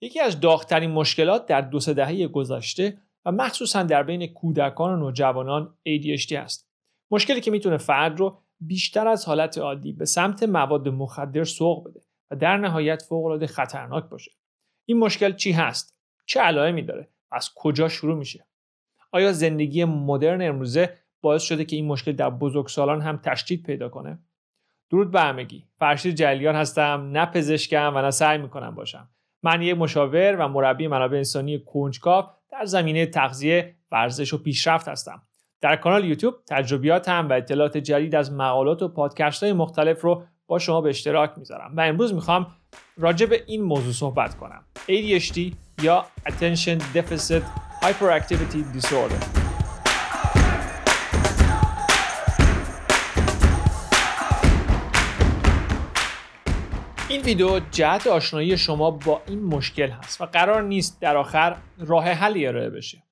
یکی از داغترین مشکلات در دو سه دهه گذشته و مخصوصا در بین کودکان و نوجوانان ADHD است. مشکلی که می‌تونه فرد رو بیشتر از حالت عادی به سمت مواد مخدر سوق بده و در نهایت فوق‌العاده خطرناک باشه. این مشکل چی هست؟ چه علائمی داره؟ از کجا شروع میشه؟ آیا زندگی مدرن امروزه باعث شده که این مشکل در بزرگسالان هم تشدید پیدا کنه؟ درود به همگی. فرشید جلیان هستم، نه پزشکم و نه سعی می‌کنم باشم. من یک مشاور و مربی منابع انسانی کنجکاو در زمینه تغذیه، ورزش و پیشرفت هستم. در کانال یوتیوب تجربیاتم و اطلاعات جدید از مقالات و پادکست های مختلف رو با شما به اشتراک می‌ذارم و امروز می‌خوام راجع به این موضوع صحبت کنم ADHD یا Attention Deficit Hyperactivity Disorder ویدیو جهت آشنایی شما با این مشکل هست و قرار نیست در آخر راه حلی ارائه بشه.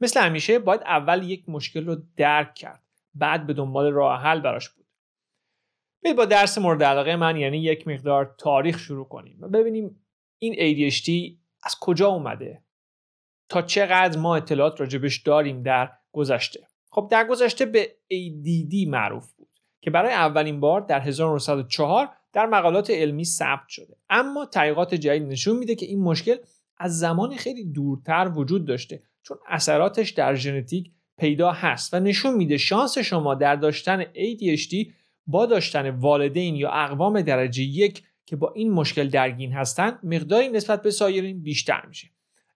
مثل همیشه باید اول یک مشکل رو درک کرد بعد به دنبال راه حل براش بود. برید با درس مورد علاقه من یعنی یک مقدار تاریخ شروع کنیم و ببینیم این ADHD از کجا اومده؟ تا چقدر ما اطلاعات راجبش داریم در گذشته؟ خب در گذشته به ADD معروف بود که برای اولین بار در 1904 در مقالات علمی ثبت شده. اما تحقیقات جدید نشون میده که این مشکل از زمان خیلی دورتر وجود داشته چون اثراتش در ژنتیک پیدا هست و نشون میده شانس شما در داشتن ADHD با داشتن والدین یا اقوام درجه یک که با این مشکل درگین هستند مقداری نسبت به سایرین بیشتر میشه.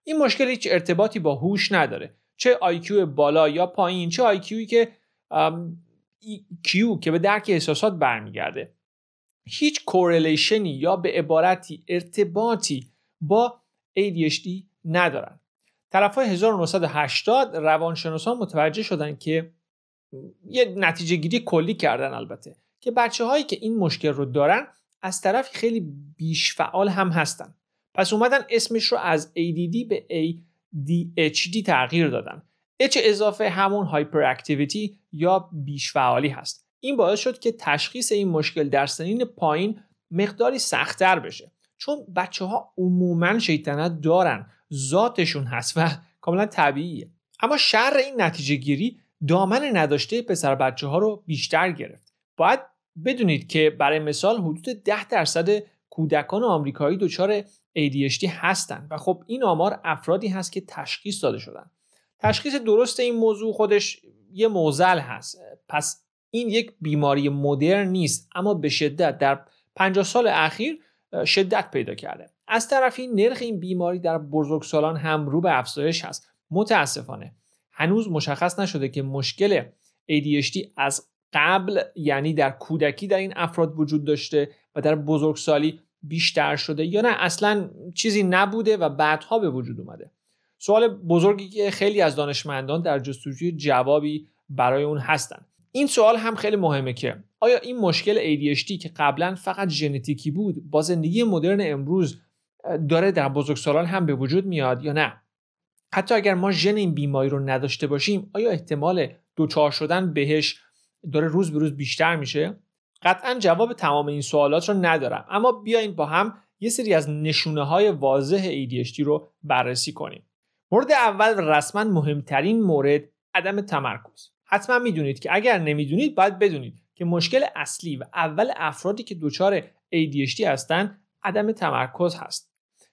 این مشکل هیچ ارتباطی با هوش نداره. چه IQ بالا یا پایین چه IQ که EQ که به درک احساسات برمیگرده. هیچ کورلیشنی یا به عبارتی ارتباطی با ADHD ندارن. طرف 1980 روانشناسان متوجه شدن که یه نتیجه گیری کلی کردن البته که بچه هایی که این مشکل رو دارن از طرف خیلی بیش فعال هم هستن. پس اومدن اسمش رو از ADD به ADHD تغییر دادن. H اضافه همون هایپر اکتیویتی یا بیش فعالی هست. این باعث شد که تشخیص این مشکل در سنین پایین مقداری سختتر بشه. چون بچه ها عموما شیطنت دارن ذاتشون هست و کاملا طبیعیه. اما شر این نتیجه گیری دامن نداشته پسر بچه ها رو بیشتر گرفت. باید بدونید که برای مثال حدود 10 درصد کودکان آمریکایی دچار ADHD هستند و خب این آمار افرادی هست که تشخیص داده شدن. تشخیص درست این موضوع خودش یه موزل هست. پس این یک بیماری مدرن نیست اما به شدت در 50 سال اخیر شدت پیدا کرده. از طرفی نرخ این بیماری در بزرگسالان هم رو به افزایش هست. متاسفانه هنوز مشخص نشده که مشکل ADHD از قبل یعنی در کودکی در این افراد وجود داشته و در بزرگسالی بیشتر شده یا نه اصلا چیزی نبوده و بعدها به وجود اومده. سوال بزرگی که خیلی از دانشمندان در جستجوی جوابی برای اون هستند این سوال هم خیلی مهمه که آیا این مشکل ADHD که قبلا فقط ژنتیکی بود با زندگی مدرن امروز داره در بزرگسالان هم به وجود میاد یا نه؟ حتی اگر ما ژن این بیماری رو نداشته باشیم آیا احتمال دچار شدن بهش داره روز به روز بیشتر میشه؟ قطعا جواب تمام این سوالات رو ندارم اما بیاین با هم یه سری از نشونه های واضح ADHD رو بررسی کنیم. مورد اول رسما مهمترین مورد عدم تمرکز. حتما می‌دونید که اگر نمی‌دونید باید بدونید که مشکل اصلی و اول افرادی که دچار ADHD هستن عدم تمرکز هست.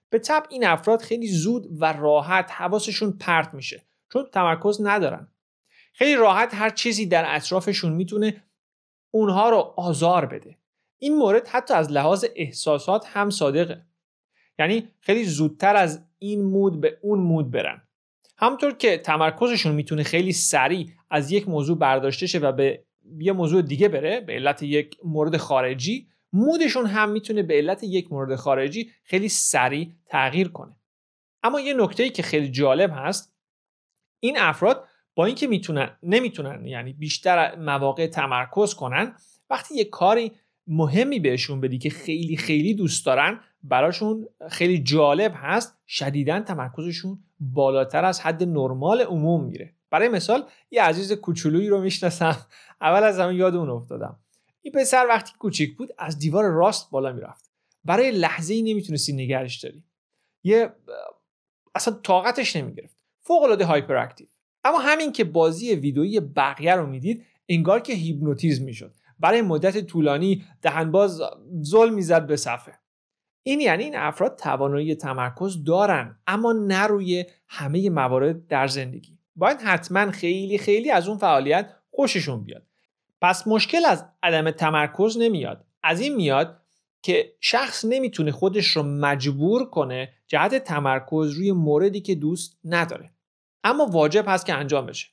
به طب این افراد خیلی زود و راحت حواسشون پرت میشه چون تمرکز ندارن. خیلی راحت هر چیزی در اطرافشون می‌تونه اونها رو آزار بده. این مورد حتی از لحاظ احساسات هم صادقه. یعنی خیلی زودتر از این مود به اون مود برن. همونطور که تمرکزشون می‌تونه خیلی سریع از یک موضوع برداشته شه و به یه موضوع دیگه بره به علت یک مورد خارجی مودشون هم می‌تونه به علت یک مورد خارجی خیلی سریع تغییر کنه. اما یه نکته ای که خیلی جالب هست این افراد با اینکه می‌تونن نمی‌تونن یعنی بیشتر مواقع تمرکز کنن وقتی یه کاری مهمی بهشون بدی که خیلی خیلی دوست دارن براشون خیلی جالب هست شدیدا تمرکزشون بالاتر از حد نرمال عموم میره. برای مثال یه عزیز کوچولویی رو می‌شناسم. اول از همه یاد اون افتادم. این پسر وقتی کوچیک بود از دیوار راست بالا می‌رفت. برای لحظه ای نمی‌تونستی نگرش داری. یه اصلا طاقتش نمی‌گرفت. فوق العاده hyperactive اما همین که بازی ویدئویی بقیه رو می‌دید انگار که هیپنوتیزم می‌شد. برای مدت طولانی دهنباز ظلم می‌زد به صفحه. این یعنی این افراد توانایی تمرکز دارن اما نه روی همه موارد در زندگی. باید حتما خیلی خیلی از اون فعالیت خوششون بیاد. پس مشکل از عدم تمرکز نمیاد. از این میاد که شخص نمی‌تونه خودش رو مجبور کنه جهت تمرکز روی موردی که دوست نداره. اما واجب هست که انجام بشه.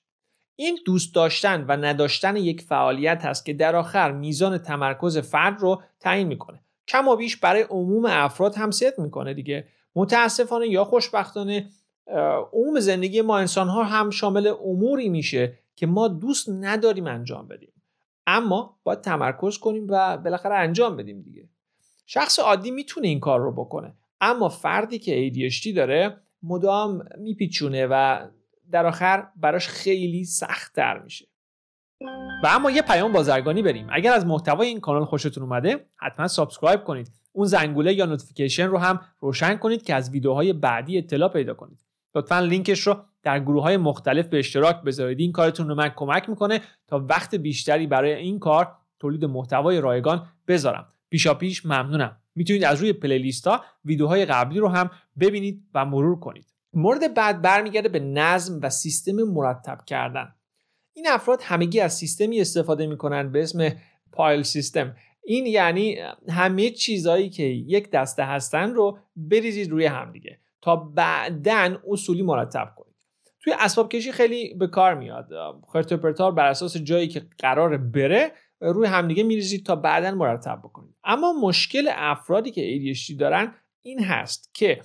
این دوست داشتن و نداشتن یک فعالیت هست که در آخر میزان تمرکز فرد رو تعیین می‌کنه. کم و بیش برای عموم افراد هم ست می‌کنه دیگه. متاسفانه یا خوشبختانه عموم زندگی ما انسان ها هم شامل اموری میشه که ما دوست نداریم انجام بدیم. اما باید تمرکز کنیم و بالاخره انجام بدیم دیگه. شخص عادی می‌تونه این کار رو بکنه اما فردی که ADHD داره مدام میپیچونه و در آخر براش خیلی سختتر میشه. و اما یه پیام بازرگانی بریم. اگر از محتوای این کانال خوشتون اومده حتما subscribe کنید. اون زنگوله یا notification رو هم روشن کنید که از ویدیوهای بعدی اطلاع پیدا کنید. لطفا لینکش رو در گروه های مختلف به اشتراک بذارید. این کارتون به من کمک می‌کنه تا وقت بیشتری برای این کار تولید محتوای رایگان بذارم. پیشا پیش ممنونم. می‌تونید از روی playlist ها ویدیوهای قبلی رو هم ببینید و مرور کنید. مورد بعد برمیگرده به نظم و سیستم مرتب کردن. این افراد همگی از سیستمی استفاده می‌کنن به اسم پایل سیستم. این یعنی همه چیزهایی که یک دسته هستن رو بریزید روی همدیگه تا بعدا اصولی مرتب کنید. توی اسباب کشی خیلی به کار میاد. خرتوپرتار بر اساس جایی که قرار بره روی همدیگه میریزید تا بعدا مرتب بکنید. اما مشکل افرادی که ADHD دارن این هست که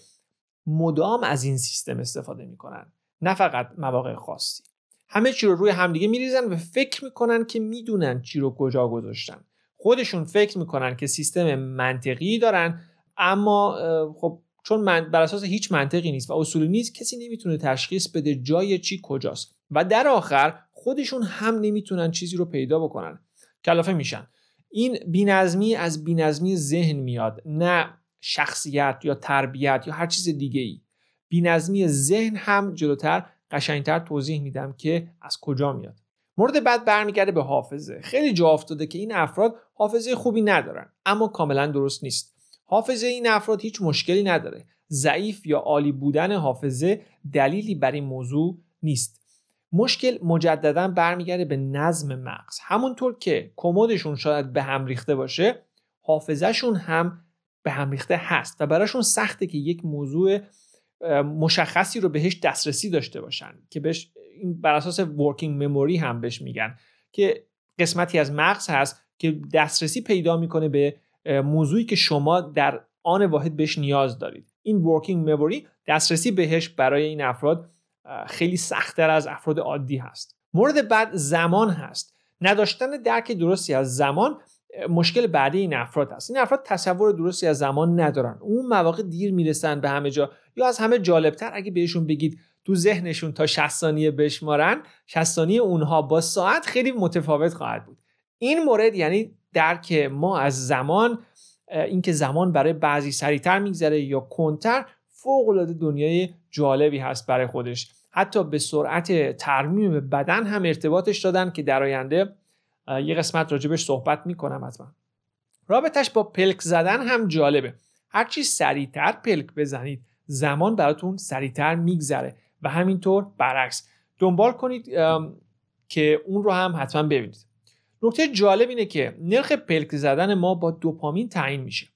مدام از این سیستم استفاده می‌کنن نه فقط مواقع خاصی. همه چی رو روی همدیگه میریزن و فکر می‌کنن که می‌دونن چی رو کجا گذاشتن. خودشون فکر می‌کنن که سیستم منطقی دارن اما خب چون من بر اساس هیچ منطقی نیست و اصولی نیست کسی نمی‌تونه تشخیص بده جای چی کجاست. و در آخر خودشون هم نمی‌تونن چیزی رو پیدا بکنن. کلافه میشن. این بینظمی از بینظمی ذهن میاد نه شخصیت یا تربیت یا هر چیز دیگه ای بینظمی ذهن هم جلوتر قشنگتر توضیح میدم که از کجا میاد. مورد بعد برمیگرده به حافظه. خیلی جا افتاده که این افراد حافظه خوبی ندارن اما کاملا درست نیست. حافظه این افراد هیچ مشکلی نداره. ضعیف یا عالی بودن حافظه دلیلی بر این موضوع نیست. مشکل مجددا برمیگرده به نظم مغز. همونطور که کمدشون شاید به هم ریخته باشه حافظهشون هم به هم ریخته هست و براشون سخته که یک موضوع مشخصی رو بهش دسترسی داشته باشن که بهش این بر اساس ورکینگ مموری هم بهش میگن که قسمتی از مغز هست که دسترسی پیدا می‌کنه به موضوعی که شما در آن واحد بهش نیاز دارید. این ورکینگ مموری دسترسی بهش برای این افراد خیلی سختتر از افراد عادی هست. مورد بعد زمان هست. نداشتن درک درستی از زمان مشکل بعدی این افراد هست. این افراد تصور درستی از زمان ندارن. اون مواقع دیر می‌رسن به همه جا. یا از همه جالبتر اگه بهشون بگید تو ذهنشون تا 60 ثانیه بشمارن 60 ثانیه اونها با ساعت خیلی متفاوت خواهد بود. این مورد یعنی درک ما از زمان اینکه زمان برای بعضی سریعتر میگذره یا کنتر فوق العاده دنیای جالبی هست برای خودش. حتی به سرعت ترمیم بدن هم ارتباطش دادن که در آینده یه قسمت راجبش صحبت می‌کنم حتما. رابطش با پلک زدن هم جالبه. هرچی سریعتر پلک بزنید زمان براتون سریعتر میگذره و همینطور برعکس. دنبال کنید که اون رو هم حتما ببینید. نکته جالب اینه که نرخ پلک زدن ما با دوپامین تعیین میشه.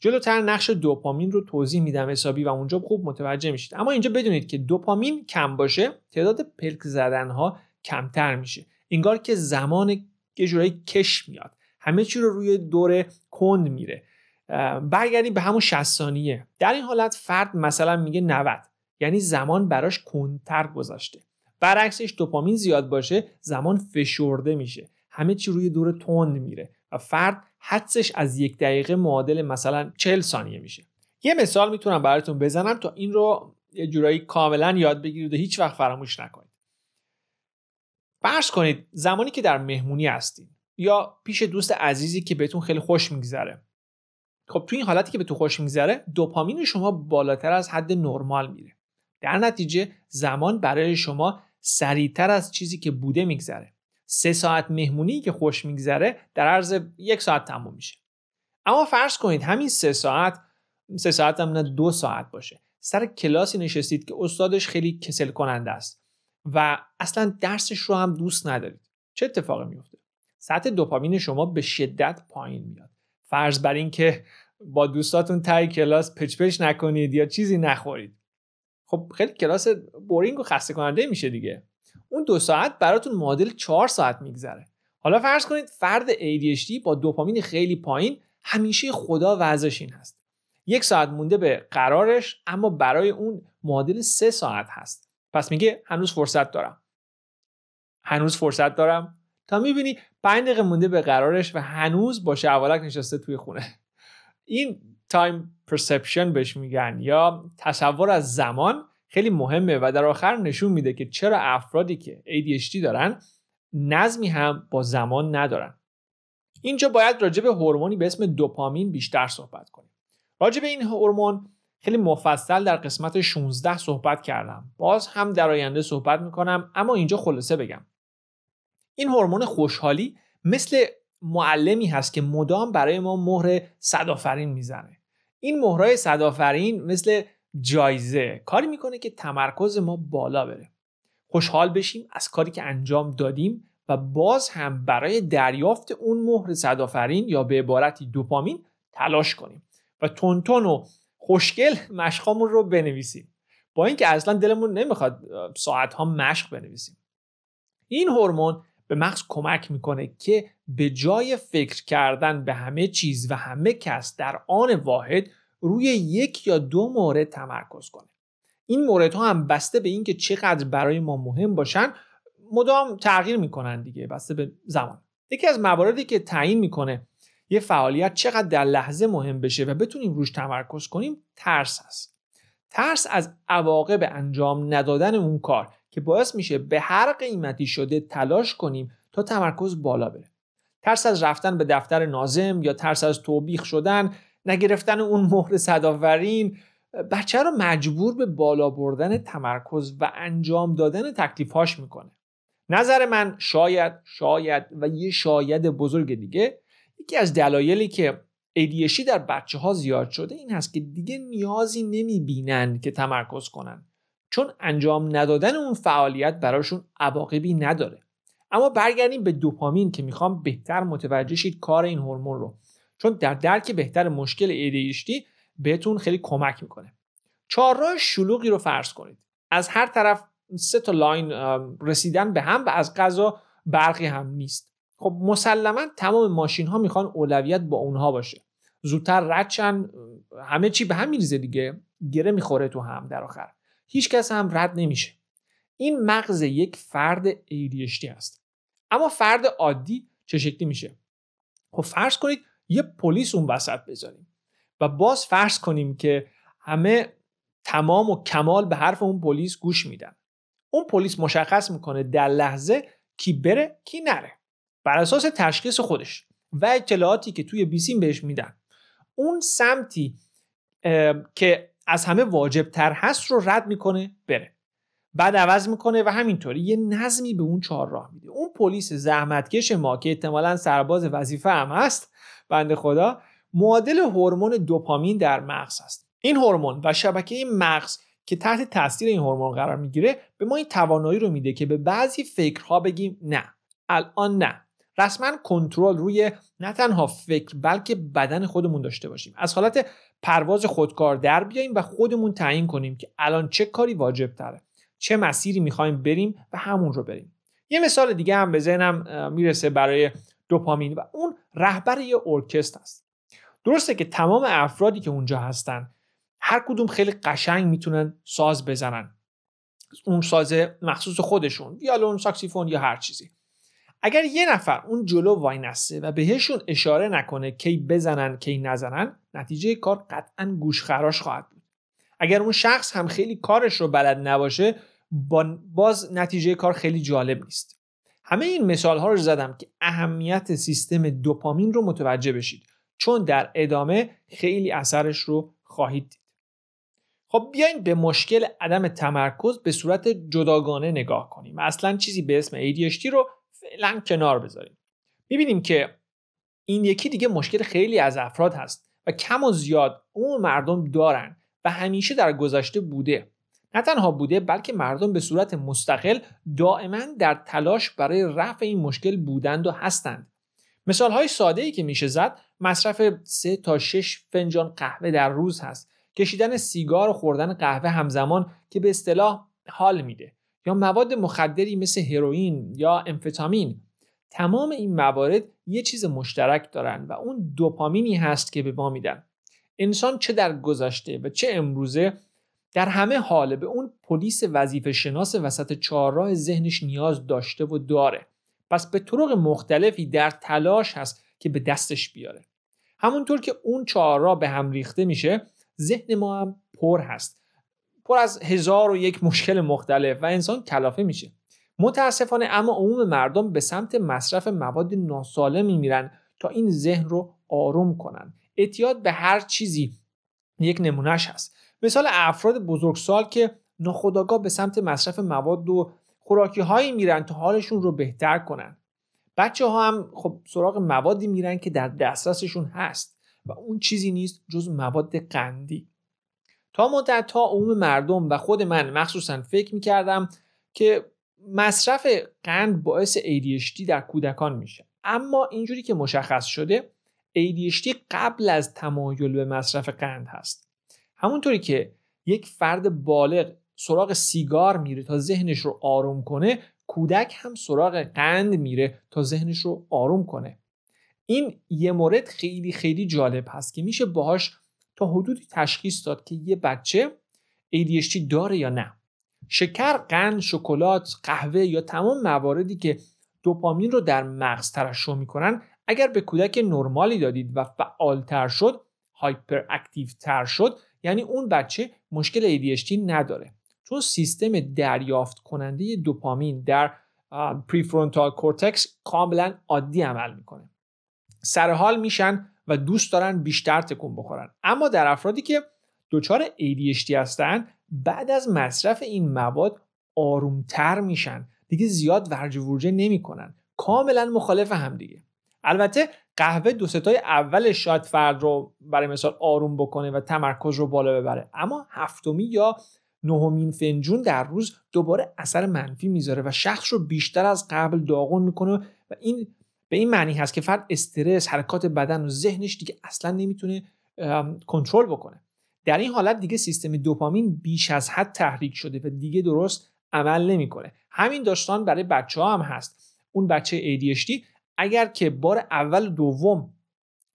جلوتر نقش دوپامین رو توضیح میدم حسابی و اونجا خوب متوجه میشید. اما اینجا بدونید که دوپامین کم باشه تعداد پلک زدن ها کمتر میشه. انگار که زمان یه جورایی کش میاد. همه چی رو روی دور کند میره. برگردیم به همون 60 ثانیه. در این حالت فرد مثلا میگه 90 یعنی زمان براش کندتر گذاشته. برعکسش دوپامین زیاد باشه زمان فشرده میشه. همه چی روی دور تند میره و فرد حدسش از یک دقیقه معادل مثلا 40 ثانیه میشه. یه مثال می‌تونم براتون بزنم تا این رو یه جورایی کاملا یاد بگیرید و هیچ وقت فراموش نکنید. فرض کنید زمانی که در مهمونی هستید یا پیش دوست عزیزی که بهتون خیلی خوش میگذره. خب تو این حالتی که به تو خوش میگذره دوپامین شما بالاتر از حد نرمال میره. در نتیجه زمان برای شما سریعتر از چیزی که بوده میگذره. سه ساعت مهمونی که خوش میگذره در عرض یک ساعت تموم میشه. اما فرض کنید همین سه ساعت سه ساعت هم نه دو ساعت باشه. سر کلاسی نشستید که استادش خیلی کسل کننده است. و اصلا درسش رو هم دوست ندارید. چه اتفاقی میفته سطح دوپامین شما به شدت پایین میاد. فرض بر این که با دوستاتون تای کلاس پچ پچ نکنید یا چیزی نخورید. خب خیلی کلاس بورینگ و خسته کننده میشه دیگه. اون دو ساعت براتون معادل چهار ساعت میگذره. حالا فرض کنید فرد ADHD با دوپامین خیلی پایین همیشه خدا وضعش هست. یک ساعت مونده به قرارش اما برای اون معادل سه ساعت هست. پس میگه هنوز فرصت دارم. هنوز فرصت دارم. تا می‌بینی پنج دقیقه مونده به قرارش و هنوز با شلوارک نشسته توی خونه. این time perception بهش میگن یا تصور از زمان خیلی مهمه و در آخر نشون میده که چرا افرادی که ADHD دارن نظمی هم با زمان ندارن. اینجا باید راجع به هورمونی به اسم دوپامین بیشتر صحبت کنیم. راجع به این هورمون خیلی مفصل در قسمت 16 صحبت کردم. باز هم در آینده صحبت می‌کنم اما اینجا خلاصه بگم. این هورمون خوشحالی مثل معلمی هست که مدام برای ما مهر صدافرین می‌زنه. این مهرای صدافرین مثل جایزه کاری می‌کنه که تمرکز ما بالا بره. خوشحال بشیم از کاری که انجام دادیم و باز هم برای دریافت اون مهر صدافرین یا به عبارتی دوپامین تلاش کنیم و تونتون و خوشگل مشقامون رو بنویسیم. با اینکه اصلا دلمون نمی‌خواد ساعت ها مشق بنویسیم. این هورمون به مغز کمک می‌کنه که به جای فکر کردن به همه چیز و همه کس در آن واحد روی یک یا دو مورد تمرکز کنه. این مورد ها هم بسته به اینکه چقدر برای ما مهم باشن مدام تغییر می‌کنن دیگه بسته به زمان. یکی از مواردی که تعیین می‌کنه یه فعالیت چقدر در لحظه مهم بشه و بتونیم روش تمرکز کنیم ترس هست. ترس از عواقب انجام ندادن اون کار که باعث میشه به هر قیمتی شده تلاش کنیم تا تمرکز بالا بره. ترس از رفتن به دفتر نازم یا ترس از توبیخ شدن نگرفتن اون مهر صداورین بچه رو مجبور به بالا بردن تمرکز و انجام دادن تکلیفهاش می‌کنه. نظر من شاید شاید و یه شاید بزرگ دیگه یکی از دلایلی که ADHD در بچه ها زیاد شده این هست که دیگه نیازی نمی‌بینن که تمرکز کنن. چون انجام ندادن اون فعالیت براشون عواقبی نداره. اما برگردیم به دوپامین که می‌خوام بهتر متوجه شید کار این هورمون رو. چون در درک بهتر مشکل ADHD بهتون خیلی کمک می‌کنه. چهارراه شلوغی رو فرض کنید. از هر طرف سه تا لاین رسیدن به هم و از غذا برقی هم نیست. خب مسلما تمام ماشین ها می‌خوان اولویت با اونها باشه. زودتر ردشن همه چی به هم میریزه دیگه. گره می‌خوره تو هم در آخر. هیچ کس هم رد نمیشه. این مغز یک فرد ADHD است. اما فرد عادی چه شکلی میشه؟ خب فرض کنید یه پلیس اون وسط بذاریم و باز فرض کنیم که همه تمام و کمال به حرف اون پلیس گوش میدن. اون پلیس مشخص می‌کنه در لحظه کی بره کی نره. بر اساس تشخیص خودش و اطلاعاتی که توی بیسیم بهش میدن. اون سمتی که از همه واجب تر هست رو رد می‌کنه بره. بعد عوض می‌کنه و همینطوری یه نظمی به اون چهار راه میده. اون پلیس زحمتکش ما که احتمالا سرباز وظیفه هم هست بنده خدا معادل هورمون دوپامین در مغز است این هورمون و شبکه مغز که تحت تاثیر این هورمون قرار می‌گیره به ما این توانایی رو میده که به بعضی فکرها بگیم نه. الان نه. رسما کنترل روی نه تنها فکر بلکه بدن خودمون داشته باشیم. از حالت پرواز خودکار در بیاییم و خودمون تعیین کنیم که الان چه کاری واجب تره چه مسیری می‌خوایم بریم و همون رو بریم. یه مثال دیگه هم به ذهنم می‌رسه برای دوپامین و اون رهبر یه ارکستر است. درسته که تمام افرادی که اونجا هستن هر کدوم خیلی قشنگ می‌تونن ساز بزنن. اون ساز مخصوص خودشون ویالون ساکسیفون یا هر چیزی. اگر یه نفر اون جلو وای نسته و بهشون اشاره نکنه کی بزنن کی نزنن نتیجه کار قطعا گوشخراش خواهد بود. اگر اون شخص هم خیلی کارش رو بلد نباشه باز نتیجه کار خیلی جالب نیست. همه این مثال ها رو زدم که اهمیت سیستم دوپامین رو متوجه بشید چون در ادامه خیلی اثرش رو خواهید دید. خب بیاین به مشکل عدم تمرکز به صورت جداگانه نگاه کنیم. اصلا چیزی به اسم ADHD رو فعلا کنار بذاریم. می‌بینیم که این یکی دیگه مشکل خیلی از افراد هست و کم و زیاد اون مردم دارن و همیشه در گذشته بوده. نه تنها بوده بلکه مردم به صورت مستقل دائما در تلاش برای رفع این مشکل بودند و هستند. مثال های ساده ای که میشه زد مصرف 3 تا 6 فنجان قهوه در روز هست. کشیدن سیگار و خوردن قهوه همزمان که به اصطلاح حال میده. یا مواد مخدری مثل هروئین یا امفتامین. تمام این موارد یه چیز مشترک دارن و اون دوپامینی هست که به ما میدن. انسان چه در گذشته و چه امروزه در همه حاله به اون پلیس وظیفه شناس وسط چهارراه ذهنش نیاز داشته و داره. پس به طرق مختلفی در تلاش هست که به دستش بیاره. همونطور که اون چهارراه به هم ریخته میشه ذهن ما هم پر هست. پر از هزار و یک مشکل مختلف و انسان کلافه میشه. متاسفانه اما عموم مردم به سمت مصرف مواد ناسالمی میرن تا این ذهن رو آروم کنن. اعتیاد به هر چیزی یک نمونهش هست. مثال افراد بزرگسال که ناخداگاه به سمت مصرف مواد و خوراکی هایی میرن تا حالشون رو بهتر کنن. بچه ها هم خب سراغ موادی میرن که در دسترسشون هست و اون چیزی نیست جز مواد قندی. تا مدت تا عموم مردم و خود من مخصوصا فکر می‌کردم که مصرف قند باعث ADHD در کودکان میشه. اما اینجوری که مشخص شده ADHD قبل از تمایل به مصرف قند هست. همونطوری که یک فرد بالغ سراغ سیگار میره تا ذهنش رو آروم کنه کودک هم سراغ قند میره تا ذهنش رو آروم کنه. این یه مورد خیلی خیلی جالب هست که میشه باهاش تا حدودی تشخیص داد که یه بچه ADHD داره یا نه. شکر، قند، شکلات، قهوه یا تمام مواردی که دوپامین رو در مغز ترشح می‌کنن اگر به کودک نرمالی دادید و فعالتر شد hyperactive تر شد یعنی اون بچه مشکل ADHD نداره. چون سیستم دریافت کننده دوپامین در prefrontal cortex کاملا عادی عمل می‌کنه. سرحال میشن و دوست دارن بیشتر تکون بخورن. اما در افرادی که دچار ADHD هستن بعد از مصرف این مواد آرومتر میشن. دیگه زیاد ورجه وورجه نمی‌کنن. کاملا مخالف هم دیگه. البته قهوه دو ستای اول شاید فرد رو برای مثال آروم بکنه و تمرکز رو بالا ببره. اما هفتمی یا نهمین فنجون در روز دوباره اثر منفی می‌ذاره و شخص رو بیشتر از قبل داغون می‌کنه و این به این معنی هست که فرد استرس حرکات بدن و ذهنش دیگه اصلا نمی‌تونه کنترل بکنه. در این حالت دیگه سیستم دوپامین بیش از حد تحریک شده و دیگه درست عمل نمی‌کنه. همین داستان برای بچه ها هم هست. اون بچه ADHD اگر که بار اول دوم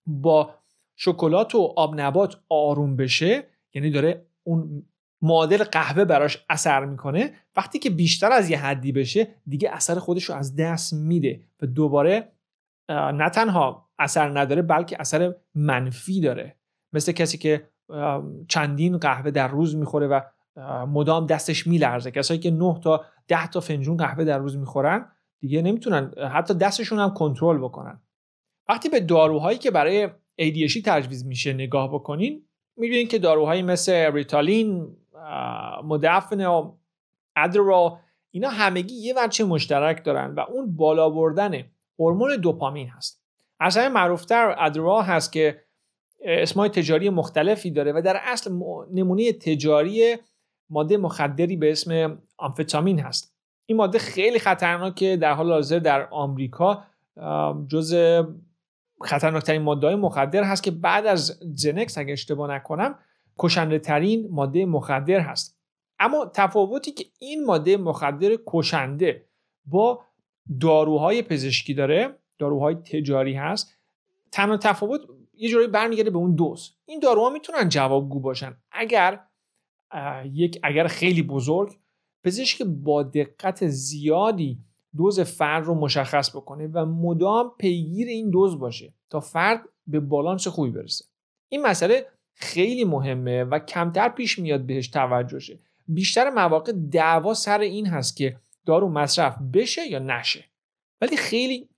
با شکلات و آب نبات آروم بشه یعنی داره اون معادل قهوه براش اثر می‌کنه وقتی که بیشتر از یه حدی بشه دیگه اثر خودش رو از دست میده و دوباره نه تنها اثر نداره بلکه اثر منفی داره. مثل کسی که چندین قهوه در روز می‌خوره و مدام دستش میلرزه. کسایی که 9 تا 10 تا فنجون قهوه در روز می‌خورن دیگه نمی‌تونن حتی دستشون هم کنترل بکنن. وقتی به داروهایی که برای ADHD تجویز میشه نگاه بکنین می‌بینین که داروهایی مثل ریتالین مدفن و ادرا اینا همگی یه وجه مشترک دارن و اون بالا بردن هورمون دوپامین هست. از همه معروفتر ادرا هست که اسمای تجاری مختلفی داره و در اصل نمونه تجاری ماده مخدری به اسم آمفتامین هست. این ماده خیلی خطرناکه در حال حاضر در آمریکا جز خطرناکترین ماده های مخدر هست که بعد از زنکس اگه اشتباه نکنم کشنده ترین ماده مخدر هست. اما تفاوتی که این ماده مخدر کشنده با داروهای پزشکی داره داروهای تجاری هست. تنها تفاوت یه جوری برمیگرده به اون دوز. این داروها می‌تونن جوابگو باشن. اگر یک اگر خیلی بزرگ پزشک با دقت زیادی دوز فرد رو مشخص بکنه و مدام پیگیر این دوز باشه تا فرد به بالانس خوبی برسه. این مسئله خیلی مهمه و کمتر پیش میاد بهش توجه شه بیشتر مواقع دعوا سر این هست که دارو مصرف بشه یا نشه. ولی خیلی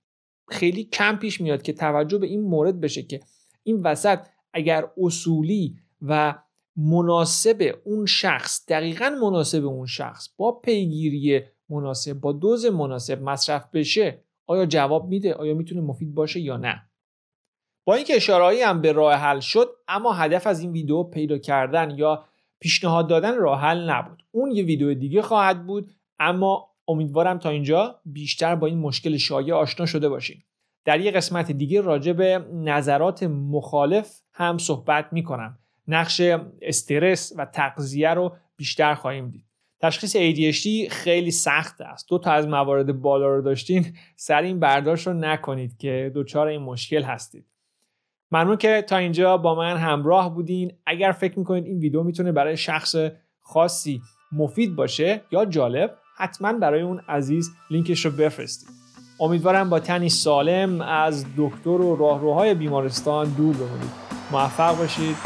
خیلی کم پیش میاد که توجه به این مورد بشه که این وسط اگر اصولی و مناسب اون شخص دقیقا مناسب اون شخص با پیگیری مناسب با دوز مناسب مصرف بشه آیا جواب میده؟ آیا می‌تونه مفید باشه یا نه؟ با اینکه اشارهایی هم به راه حل شد اما هدف از این ویدیو پیدا کردن یا پیشنهاد دادن راه حل نبود. اون یه ویدیو دیگه خواهد بود اما امیدوارم تا اینجا بیشتر با این مشکل شایع آشنا شده باشین. در یه قسمت دیگه راجع به نظرات مخالف هم صحبت می‌کنم. نقش استرس و تغذیه رو بیشتر خواهیم دید. تشخیص ADHD خیلی سخت است. دو تا از موارد بالا رو داشتین سر این برداشت رو نکنید که دچار این مشکل هستید. ممنون که تا اینجا با من همراه بودین. اگر فکر می‌کنید این ویدیو می‌تونه برای شخص خاصی مفید باشه یا جالب حتما برای اون عزیز لینکش رو بفرستید. امیدوارم با تنی سالم از دکتر و راهروهای بیمارستان دور بمونید. موفق باشید.